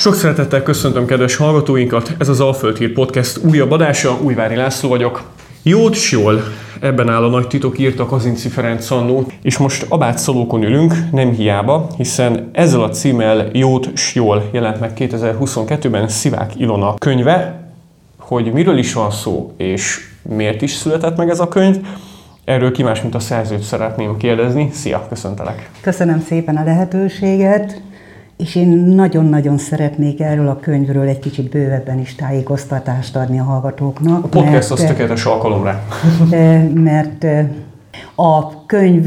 Sok szeretettel köszöntöm kedves hallgatóinkat, ez az Alföld Hír Podcast újabb adása, Újvári László vagyok. Jót s jól, ebben áll a nagy titok, írta Kazinci Ferenc annó, és most Abát Szalókon ülünk, nem hiába, hiszen ezzel a címmel Jót s jól jelent meg 2022-ben Szivák Ilona könyve, hogy miről is van szó, és miért is született meg ez a könyv, Erről ki más, mint a szerzőt szeretném kérdezni. Szia, köszöntelek! Köszönöm szépen a lehetőséget, és én nagyon-nagyon szeretnék erről a könyvről egy kicsit bővebben is tájékoztatást adni a hallgatóknak. A podcast mert, az tökéletes alkalomra. Mert a könyv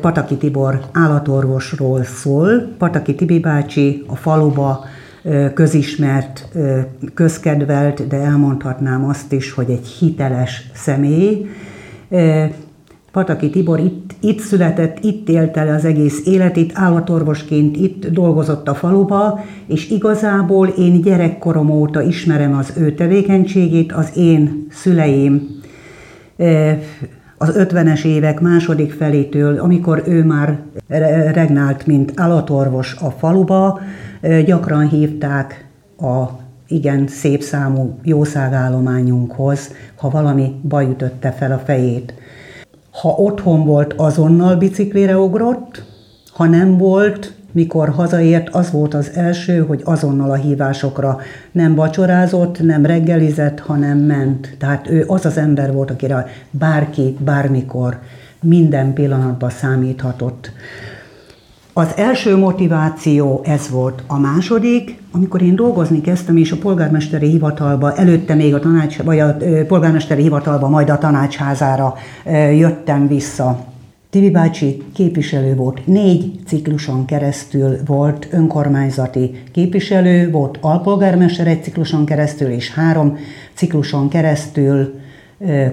Pataki Tibor állatorvosról szól. Pataki Tibi bácsi a faluba közismert, közkedvelt, de elmondhatnám azt is, hogy egy hiteles személy, Pataki Tibor itt, itt született, itt élte le az egész életét, állatorvosként itt dolgozott a faluba, és igazából én gyerekkorom óta ismerem az ő tevékenységét, az én szüleim az 50-es évek második felétől, amikor ő már regnált, mint állatorvos a faluba, gyakran hívták a igen szép számú jószágállományunkhoz, ha valami baj ütötte fel a fejét. Ha otthon volt, azonnal biciklire ugrott, ha nem volt, mikor hazaért, az volt az első, hogy azonnal a hívásokra nem vacsorázott, nem reggelizett, hanem ment. Tehát ő az az ember volt, akire bárki, bármikor, minden pillanatban számíthatott. Az első motiváció ez volt. A második, amikor én dolgozni kezdtem, és a polgármesteri hivatalba, előtte még a tanács, vagy a polgármesteri hivatalba, majd a tanácsházára jöttem vissza. Tibi bácsi képviselő volt, négy cikluson keresztül volt önkormányzati képviselő, volt alpolgármester egy cikluson keresztül, és három cikluson keresztül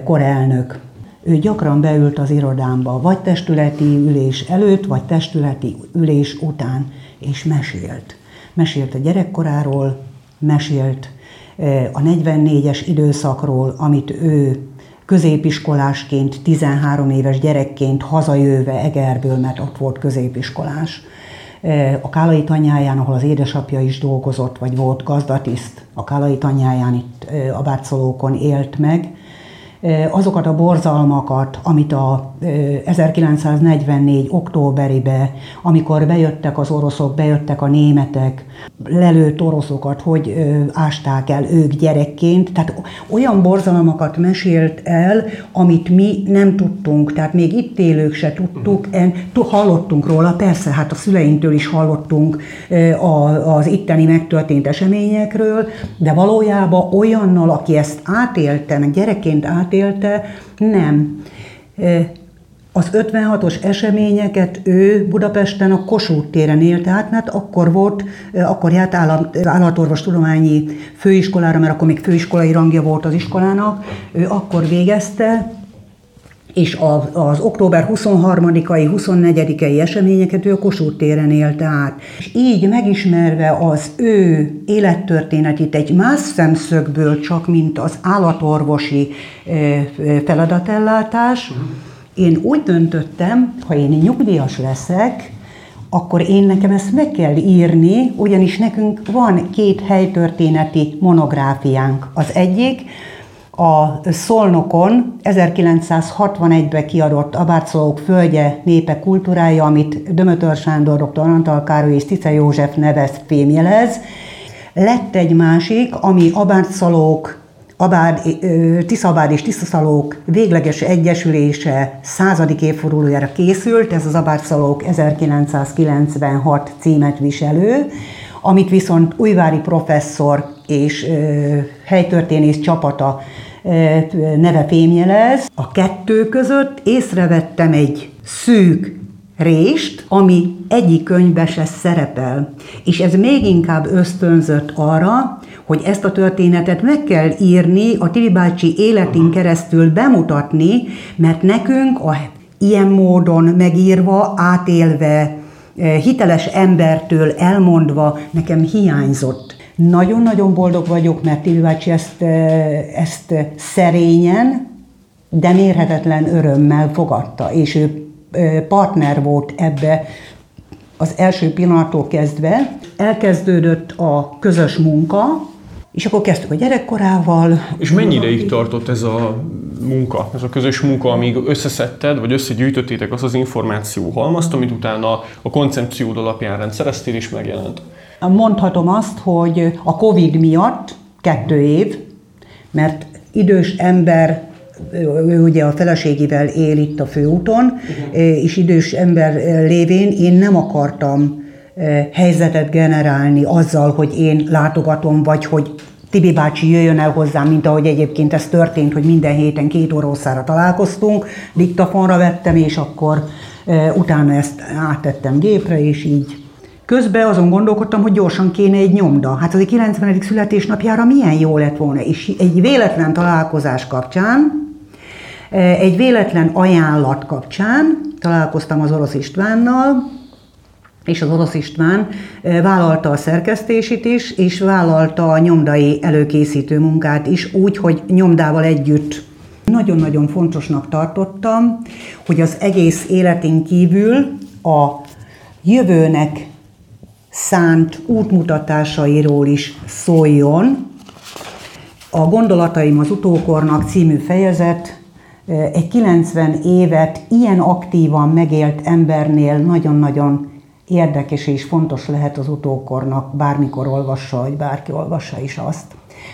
korelnök ő gyakran beült az irodámba, vagy testületi ülés előtt, vagy testületi ülés után, és mesélt. Mesélt a gyerekkoráról, mesélt eh, a 44-es időszakról, amit ő középiskolásként, 13 éves gyerekként hazajöve Egerből, mert ott volt középiskolás, eh, a Kálai tanyáján, ahol az édesapja is dolgozott, vagy volt gazdatiszt, a Kálai tanyáján itt eh, a Bárcolókon élt meg, azokat a borzalmakat, amit a 1944. októberibe, amikor bejöttek az oroszok, bejöttek a németek, lelőtt oroszokat, hogy ásták el ők gyerekként. Tehát olyan borzalmakat mesélt el, amit mi nem tudtunk, tehát még itt élők se tudtuk, en, hallottunk róla, persze, hát a szüleintől is hallottunk az itteni megtörtént eseményekről, de valójában olyannal, aki ezt átélte, meg gyerekként átélte, nem. Az 56-os eseményeket ő Budapesten a Kossuth téren élte át, mert akkor volt, akkor járt állatorvos tudományi főiskolára, mert akkor még főiskolai rangja volt az iskolának, ő akkor végezte, és az október 23-ai, 24-ei eseményeket ő a Kossuth téren élte át. És így megismerve az ő élettörténetét egy más szemszögből, csak mint az állatorvosi feladatellátás, én úgy döntöttem, ha én nyugdíjas leszek, akkor én nekem ezt meg kell írni, ugyanis nekünk van két helytörténeti monográfiánk. Az egyik, a Szolnokon 1961-ben kiadott Abárcolók földje, népe, kultúrája, amit Dömötör Sándor, dr. Antal Károly és Tice József nevez fémjelez. Lett egy másik, ami Abárcolók Abád, Tiszabád és Tiszaszalók végleges egyesülése századik évfordulójára készült, ez az Abárszalók 1996 címet viselő, amit viszont újvári professzor és helytörténész csapata neve fémjelez. A kettő között észrevettem egy szűk rést, ami egyik könyvbe se szerepel. És ez még inkább ösztönzött arra, hogy ezt a történetet meg kell írni, a Tili bácsi életén keresztül bemutatni, mert nekünk a ilyen módon megírva, átélve, hiteles embertől elmondva nekem hiányzott nagyon-nagyon boldog vagyok, mert Tibi bácsi ezt, ezt szerényen, de mérhetetlen örömmel fogadta, és ő partner volt ebbe az első pillanattól kezdve elkezdődött a közös munka, és akkor kezdtük a gyerekkorával. És mennyi ideig tartott ez a munka, ez a közös munka, amíg összeszedted, vagy összegyűjtöttétek azt az információ halmazt, amit utána a koncepciód alapján rendszereztél és megjelent? Mondhatom azt, hogy a Covid miatt kettő év, mert idős ember ő ugye a feleségével él itt a főúton, és idős ember lévén én nem akartam helyzetet generálni azzal, hogy én látogatom, vagy hogy Tibi bácsi jöjjön el hozzám, mint ahogy egyébként ez történt, hogy minden héten két óra találkoztunk, diktafonra vettem, és akkor utána ezt áttettem gépre, és így Közben azon gondolkodtam, hogy gyorsan kéne egy nyomda. Hát az egy 90. születésnapjára milyen jó lett volna. És egy véletlen találkozás kapcsán, egy véletlen ajánlat kapcsán találkoztam az orosz Istvánnal, és az orosz István vállalta a szerkesztését is, és vállalta a nyomdai előkészítő munkát is, úgy, hogy nyomdával együtt nagyon-nagyon fontosnak tartottam, hogy az egész életén kívül a jövőnek szánt útmutatásairól is szóljon. A Gondolataim az utókornak című fejezet egy 90 évet ilyen aktívan megélt embernél nagyon-nagyon érdekes és fontos lehet az utókornak, bármikor olvassa, vagy bárki olvassa is azt.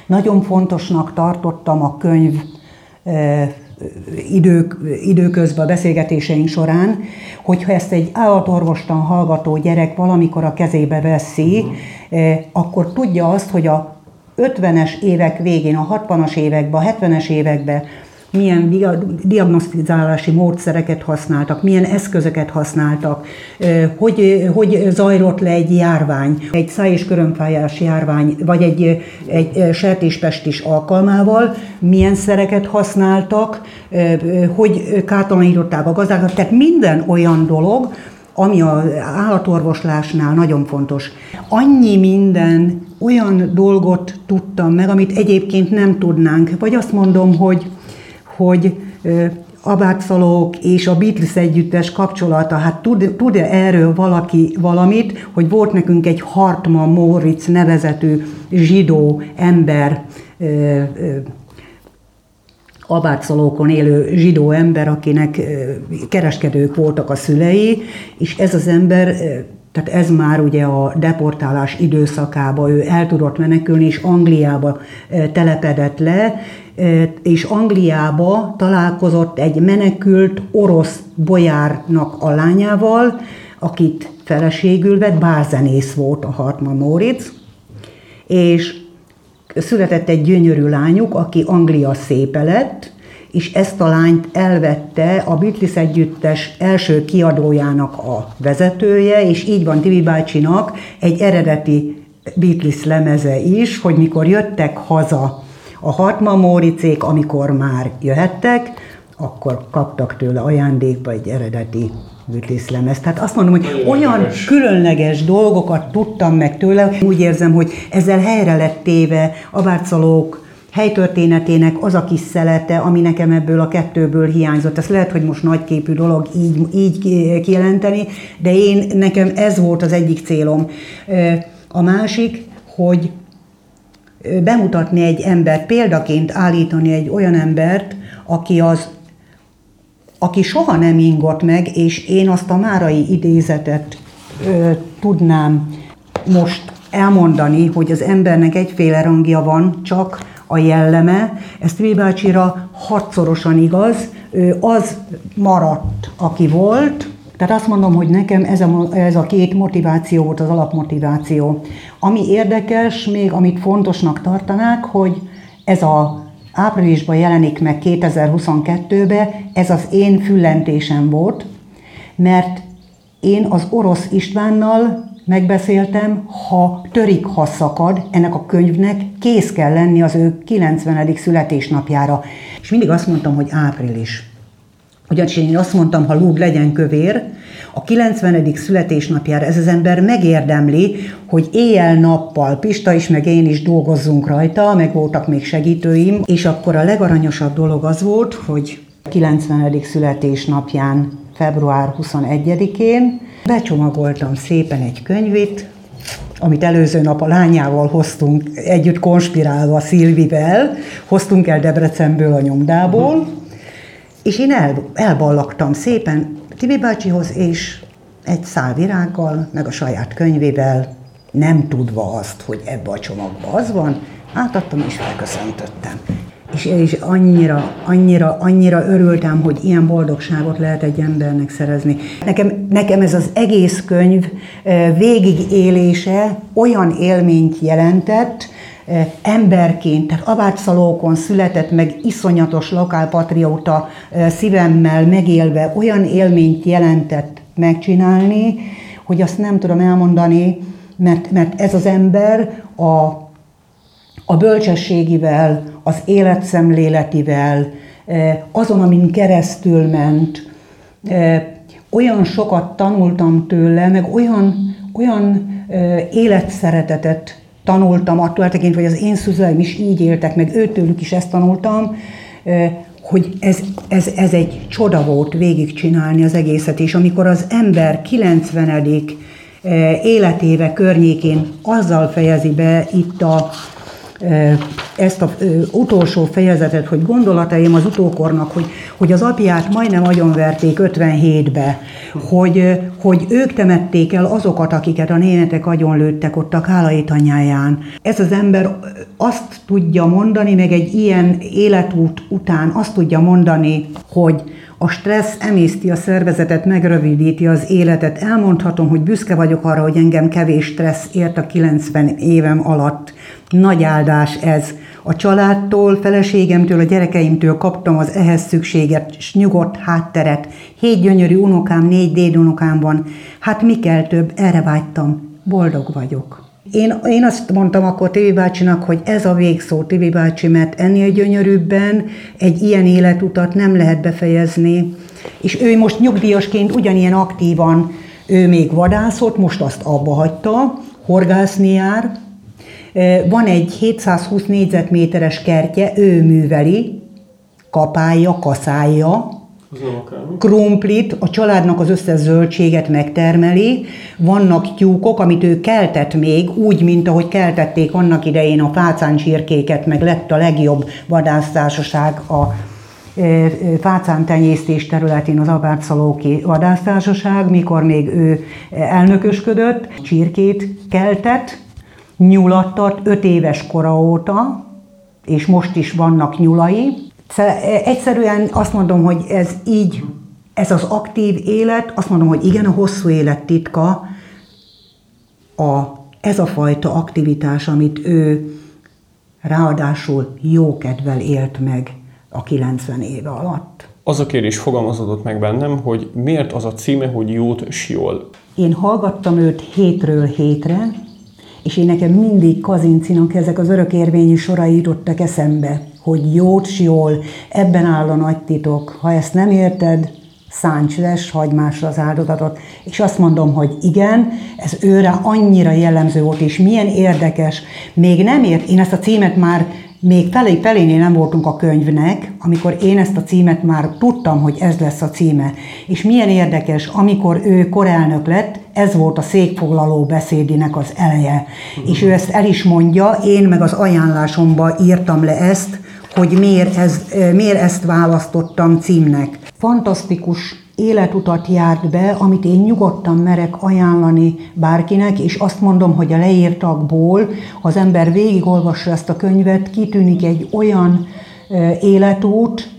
Nagyon fontosnak tartottam a könyv idők, időközben a beszélgetéseink során, hogyha ezt egy állatorvostan hallgató gyerek valamikor a kezébe veszi, akkor tudja azt, hogy a 50-es évek végén, a 60-as években, a 70-es években milyen diagnosztizálási módszereket használtak, milyen eszközöket használtak, hogy, hogy zajlott le egy járvány, egy száj- és körömfájás járvány, vagy egy, egy sertéspestis alkalmával, milyen szereket használtak, hogy kártalanították a gazdákat, tehát minden olyan dolog, ami az állatorvoslásnál nagyon fontos. Annyi minden olyan dolgot tudtam meg, amit egyébként nem tudnánk. Vagy azt mondom, hogy hogy Abátszalók és a Beatles együttes kapcsolata, hát tud, tud-e erről valaki valamit, hogy volt nekünk egy Hartman Moritz nevezetű zsidó ember, Abátszalókon élő zsidó ember, akinek kereskedők voltak a szülei, és ez az ember tehát ez már ugye a deportálás időszakába ő el tudott menekülni, és Angliába telepedett le, és Angliába találkozott egy menekült orosz bolyárnak a lányával, akit feleségül vett, bárzenész volt a Hartmann Moritz, és született egy gyönyörű lányuk, aki Anglia szépe lett, és ezt a lányt elvette a Beatles együttes első kiadójának a vezetője, és így van Tibi bácsinak egy eredeti Beatles lemeze is, hogy mikor jöttek haza a Hartmann Móricék, amikor már jöhettek, akkor kaptak tőle ajándékba egy eredeti Beatles lemez. Tehát azt mondom, hogy olyan különleges dolgokat tudtam meg tőle, úgy érzem, hogy ezzel helyre lett téve a bárcalók helytörténetének az a kis szelete, ami nekem ebből a kettőből hiányzott. Ez lehet, hogy most nagyképű dolog így, így kijelenteni, de én nekem ez volt az egyik célom. A másik, hogy bemutatni egy embert, példaként állítani egy olyan embert, aki az aki soha nem ingott meg, és én azt a márai idézetet ö, tudnám most elmondani, hogy az embernek egyféle rangja van, csak a jelleme. Ez Tvébácsira hatszorosan igaz. Ő az maradt, aki volt, tehát azt mondom, hogy nekem ez a, ez a két motiváció volt az alapmotiváció. Ami érdekes, még amit fontosnak tartanák, hogy ez a áprilisban jelenik meg 2022-ben, ez az én füllentésem volt, mert én az orosz Istvánnal megbeszéltem, ha törik, ha szakad, ennek a könyvnek kész kell lenni az ő 90. születésnapjára. És mindig azt mondtam, hogy április. Ugyanis én azt mondtam, ha lúg legyen kövér, a 90. születésnapjára ez az ember megérdemli, hogy éjjel-nappal, Pista is, meg én is dolgozzunk rajta, meg voltak még segítőim, és akkor a legaranyosabb dolog az volt, hogy 90. születésnapján február 21-én. Becsomagoltam szépen egy könyvét, amit előző nap a lányával hoztunk, együtt konspirálva Szilvivel, hoztunk el Debrecenből a nyomdából, uh-huh. És én el, elballagtam szépen Tibi bácsihoz, és egy szál virággal, meg a saját könyvével, nem tudva azt, hogy ebbe a csomagba az van, átadtam és felköszöntöttem. És, és annyira, annyira, annyira örültem, hogy ilyen boldogságot lehet egy embernek szerezni. Nekem, nekem ez az egész könyv végigélése olyan élményt jelentett, emberként, tehát abátszalókon született meg iszonyatos lokálpatrióta szívemmel megélve olyan élményt jelentett megcsinálni, hogy azt nem tudom elmondani, mert, mert ez az ember a a bölcsességivel, az életszemléletivel, azon, amin keresztül ment, olyan sokat tanultam tőle, meg olyan, olyan életszeretetet tanultam attól tekintve, hogy az én szüleim is így éltek, meg őtőlük is ezt tanultam, hogy ez, ez, ez egy csoda volt végigcsinálni az egészet, és amikor az ember 90. életéve környékén azzal fejezi be itt a, ezt az utolsó fejezetet, hogy gondolataim az utókornak, hogy, hogy az apját majdnem agyonverték 57-be, hogy, hogy ők temették el azokat, akiket a németek agyonlőttek ott a Kálai tanyáján. Ez az ember azt tudja mondani, meg egy ilyen életút után azt tudja mondani, hogy a stressz emészti a szervezetet, megrövidíti az életet. Elmondhatom, hogy büszke vagyok arra, hogy engem kevés stressz ért a 90 évem alatt. Nagy áldás ez. A családtól, feleségemtől, a gyerekeimtől kaptam az ehhez szükséget, s nyugodt hátteret. Hét gyönyörű unokám, négy dédunokám van. Hát mi kell több, erre vágytam. Boldog vagyok. Én, én azt mondtam akkor Tibi bácsinak, hogy ez a végszó, Tibi bácsi, mert ennél gyönyörűbben egy ilyen életutat nem lehet befejezni. És ő most nyugdíjasként ugyanilyen aktívan, ő még vadászott, most azt abba hagyta, horgászni jár. Van egy 720 négyzetméteres kertje, ő műveli, kapálja, kaszálja, krumplit, a családnak az összes zöldséget megtermeli, vannak tyúkok, amit ő keltett még, úgy, mint ahogy keltették annak idején a fácán csirkéket, meg lett a legjobb vadásztársaság a fácán tenyésztés területén az Abárcalóki vadásztársaság, mikor még ő elnökösködött, csirkét keltett, nyulattat öt éves kora óta, és most is vannak nyulai, Szóval egyszerűen azt mondom, hogy ez így, ez az aktív élet, azt mondom, hogy igen, a hosszú élet titka, a, ez a fajta aktivitás, amit ő ráadásul jókedvel élt meg a 90 éve alatt. Az a kérdés fogalmazódott meg bennem, hogy miért az a címe, hogy Jót Siol? Én hallgattam őt hétről hétre, és én nekem mindig Kazincinak ezek az örökérvényű sorai jutottak eszembe hogy jót siol, ebben áll a nagy titok. Ha ezt nem érted, szánts les, hagyd másra az áldozatot. És azt mondom, hogy igen, ez őre annyira jellemző volt, és milyen érdekes. Még nem ért, én ezt a címet már még felé, felénél nem voltunk a könyvnek, amikor én ezt a címet már tudtam, hogy ez lesz a címe. És milyen érdekes, amikor ő korelnök lett, ez volt a székfoglaló beszédinek az eleje. És ő ezt el is mondja, én meg az ajánlásomba írtam le ezt, hogy miért, ez, miért ezt választottam címnek. Fantasztikus életutat járt be, amit én nyugodtan merek ajánlani bárkinek, és azt mondom, hogy a leírtakból, ha az ember végigolvassa ezt a könyvet, kitűnik egy olyan életút,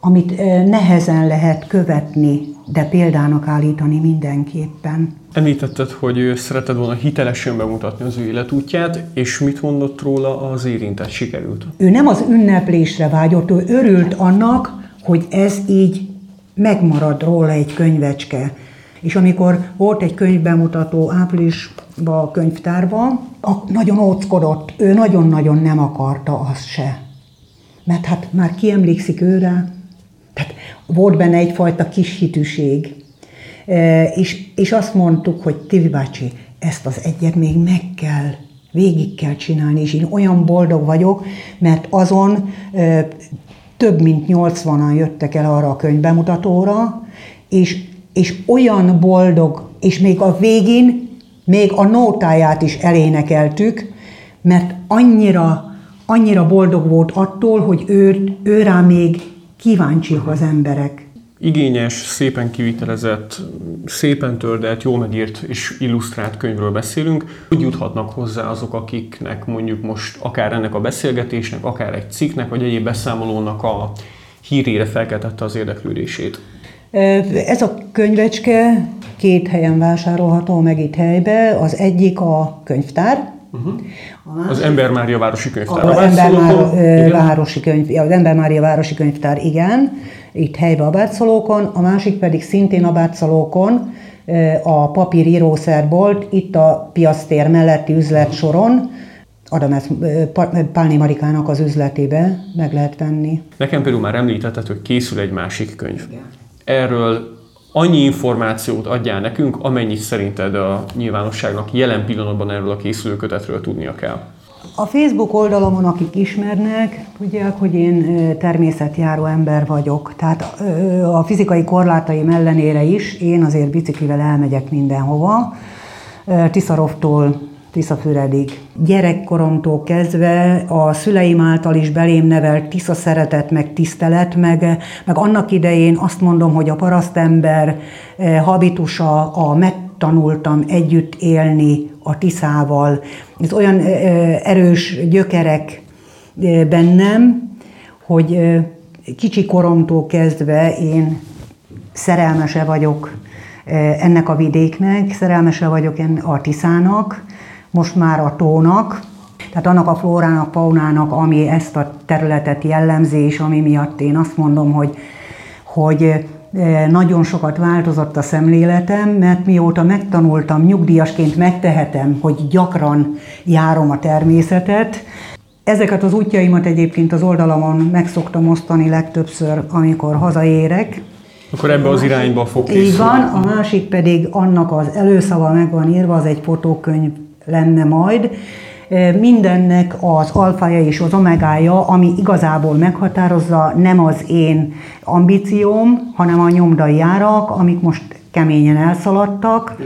amit nehezen lehet követni, de példának állítani mindenképpen. Említetted, hogy szereted volna hitelesen bemutatni az ő életútját, és mit mondott róla az érintett? Sikerült? Ő nem az ünneplésre vágyott, ő örült annak, hogy ez így megmarad róla egy könyvecske. És amikor volt egy könyvbemutató áprilisban a könyvtárban, nagyon óckodott, ő nagyon-nagyon nem akarta azt se. Mert hát már kiemlékszik őre, tehát volt benne egyfajta kis hitűség. E, és, és azt mondtuk, hogy Tivi bácsi, ezt az egyet még meg kell, végig kell csinálni, és én olyan boldog vagyok, mert azon e, több mint 80-an jöttek el arra a könyvbemutatóra, és, és olyan boldog, és még a végén még a nótáját is elénekeltük, mert annyira, annyira boldog volt attól, hogy ő, ő rá még kíváncsiak az emberek. Igényes, szépen kivitelezett, szépen tördelt, jól megírt és illusztrált könyvről beszélünk. Hogy juthatnak hozzá azok, akiknek mondjuk most akár ennek a beszélgetésnek, akár egy cikknek, vagy egyéb beszámolónak a hírére felkeltette az érdeklődését? Ez a könyvecske két helyen vásárolható meg itt helybe. Az egyik a könyvtár, Uh-huh. Az Ember Mária Városi Könyvtár. Az Ember Mária Városi Könyv, az Ember Mária Városi Könyvtár, igen, itt helybe a Bátszalókon, a másik pedig szintén a Bátszalókon, a papír írószerbolt, itt a piasztér melletti üzletsoron, Adamász Pálné Marikának az üzletébe meg lehet venni. Nekem például már említetted, hogy készül egy másik könyv. Erről annyi információt adjál nekünk, amennyit szerinted a nyilvánosságnak jelen pillanatban erről a készülő kötetről tudnia kell. A Facebook oldalamon, akik ismernek, tudják, hogy én természetjáró ember vagyok. Tehát a fizikai korlátaim ellenére is én azért biciklivel elmegyek mindenhova. Tiszaroftól Tiszafüredig. Gyerekkoromtól kezdve a szüleim által is belém nevelt Tisza szeretet, meg tisztelet, meg, meg annak idején azt mondom, hogy a parasztember eh, habitusa, a megtanultam együtt élni a Tiszával. Ez olyan eh, erős gyökerek eh, bennem, hogy kicsi koromtól kezdve én szerelmese vagyok ennek a vidéknek, szerelmese vagyok a Tiszának, most már a tónak, tehát annak a flórának, faunának, ami ezt a területet jellemzi, és ami miatt én azt mondom, hogy, hogy eh, nagyon sokat változott a szemléletem, mert mióta megtanultam, nyugdíjasként megtehetem, hogy gyakran járom a természetet. Ezeket az útjaimat egyébként az oldalamon meg szoktam osztani legtöbbször, amikor hazaérek. Akkor ebbe az irányba fog készülni. Így van, a másik pedig annak az előszava meg van írva, az egy fotókönyv lenne majd. Mindennek az alfája és az omegája, ami igazából meghatározza nem az én ambícióm, hanem a nyomdai árak, amik most keményen elszaladtak,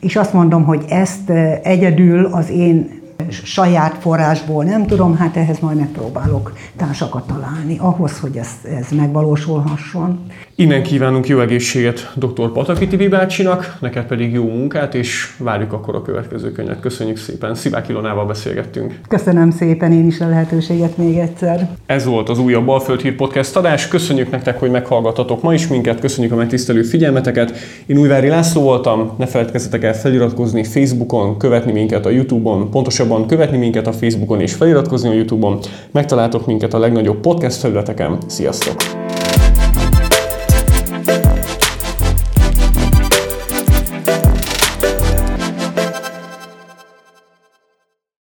és azt mondom, hogy ezt egyedül az én saját forrásból nem tudom, hát ehhez majd megpróbálok társakat találni, ahhoz, hogy ez, ez megvalósulhasson. Innen kívánunk jó egészséget dr. Pataki Tibi bácsinak, neked pedig jó munkát, és várjuk akkor a következő könyvet. Köszönjük szépen, Szivák Ilonával beszélgettünk. Köszönöm szépen én is a lehetőséget még egyszer. Ez volt az újabb Balföld Hír Podcast adás. Köszönjük nektek, hogy meghallgatatok ma is minket, köszönjük a megtisztelő figyelmeteket. Én Újvári László voltam, ne feledkezzetek el feliratkozni Facebookon, követni minket a Youtube-on, pontosabban követni minket a Facebookon és feliratkozni a Youtube-on. Megtaláltok minket a legnagyobb podcast felületeken. Sziasztok!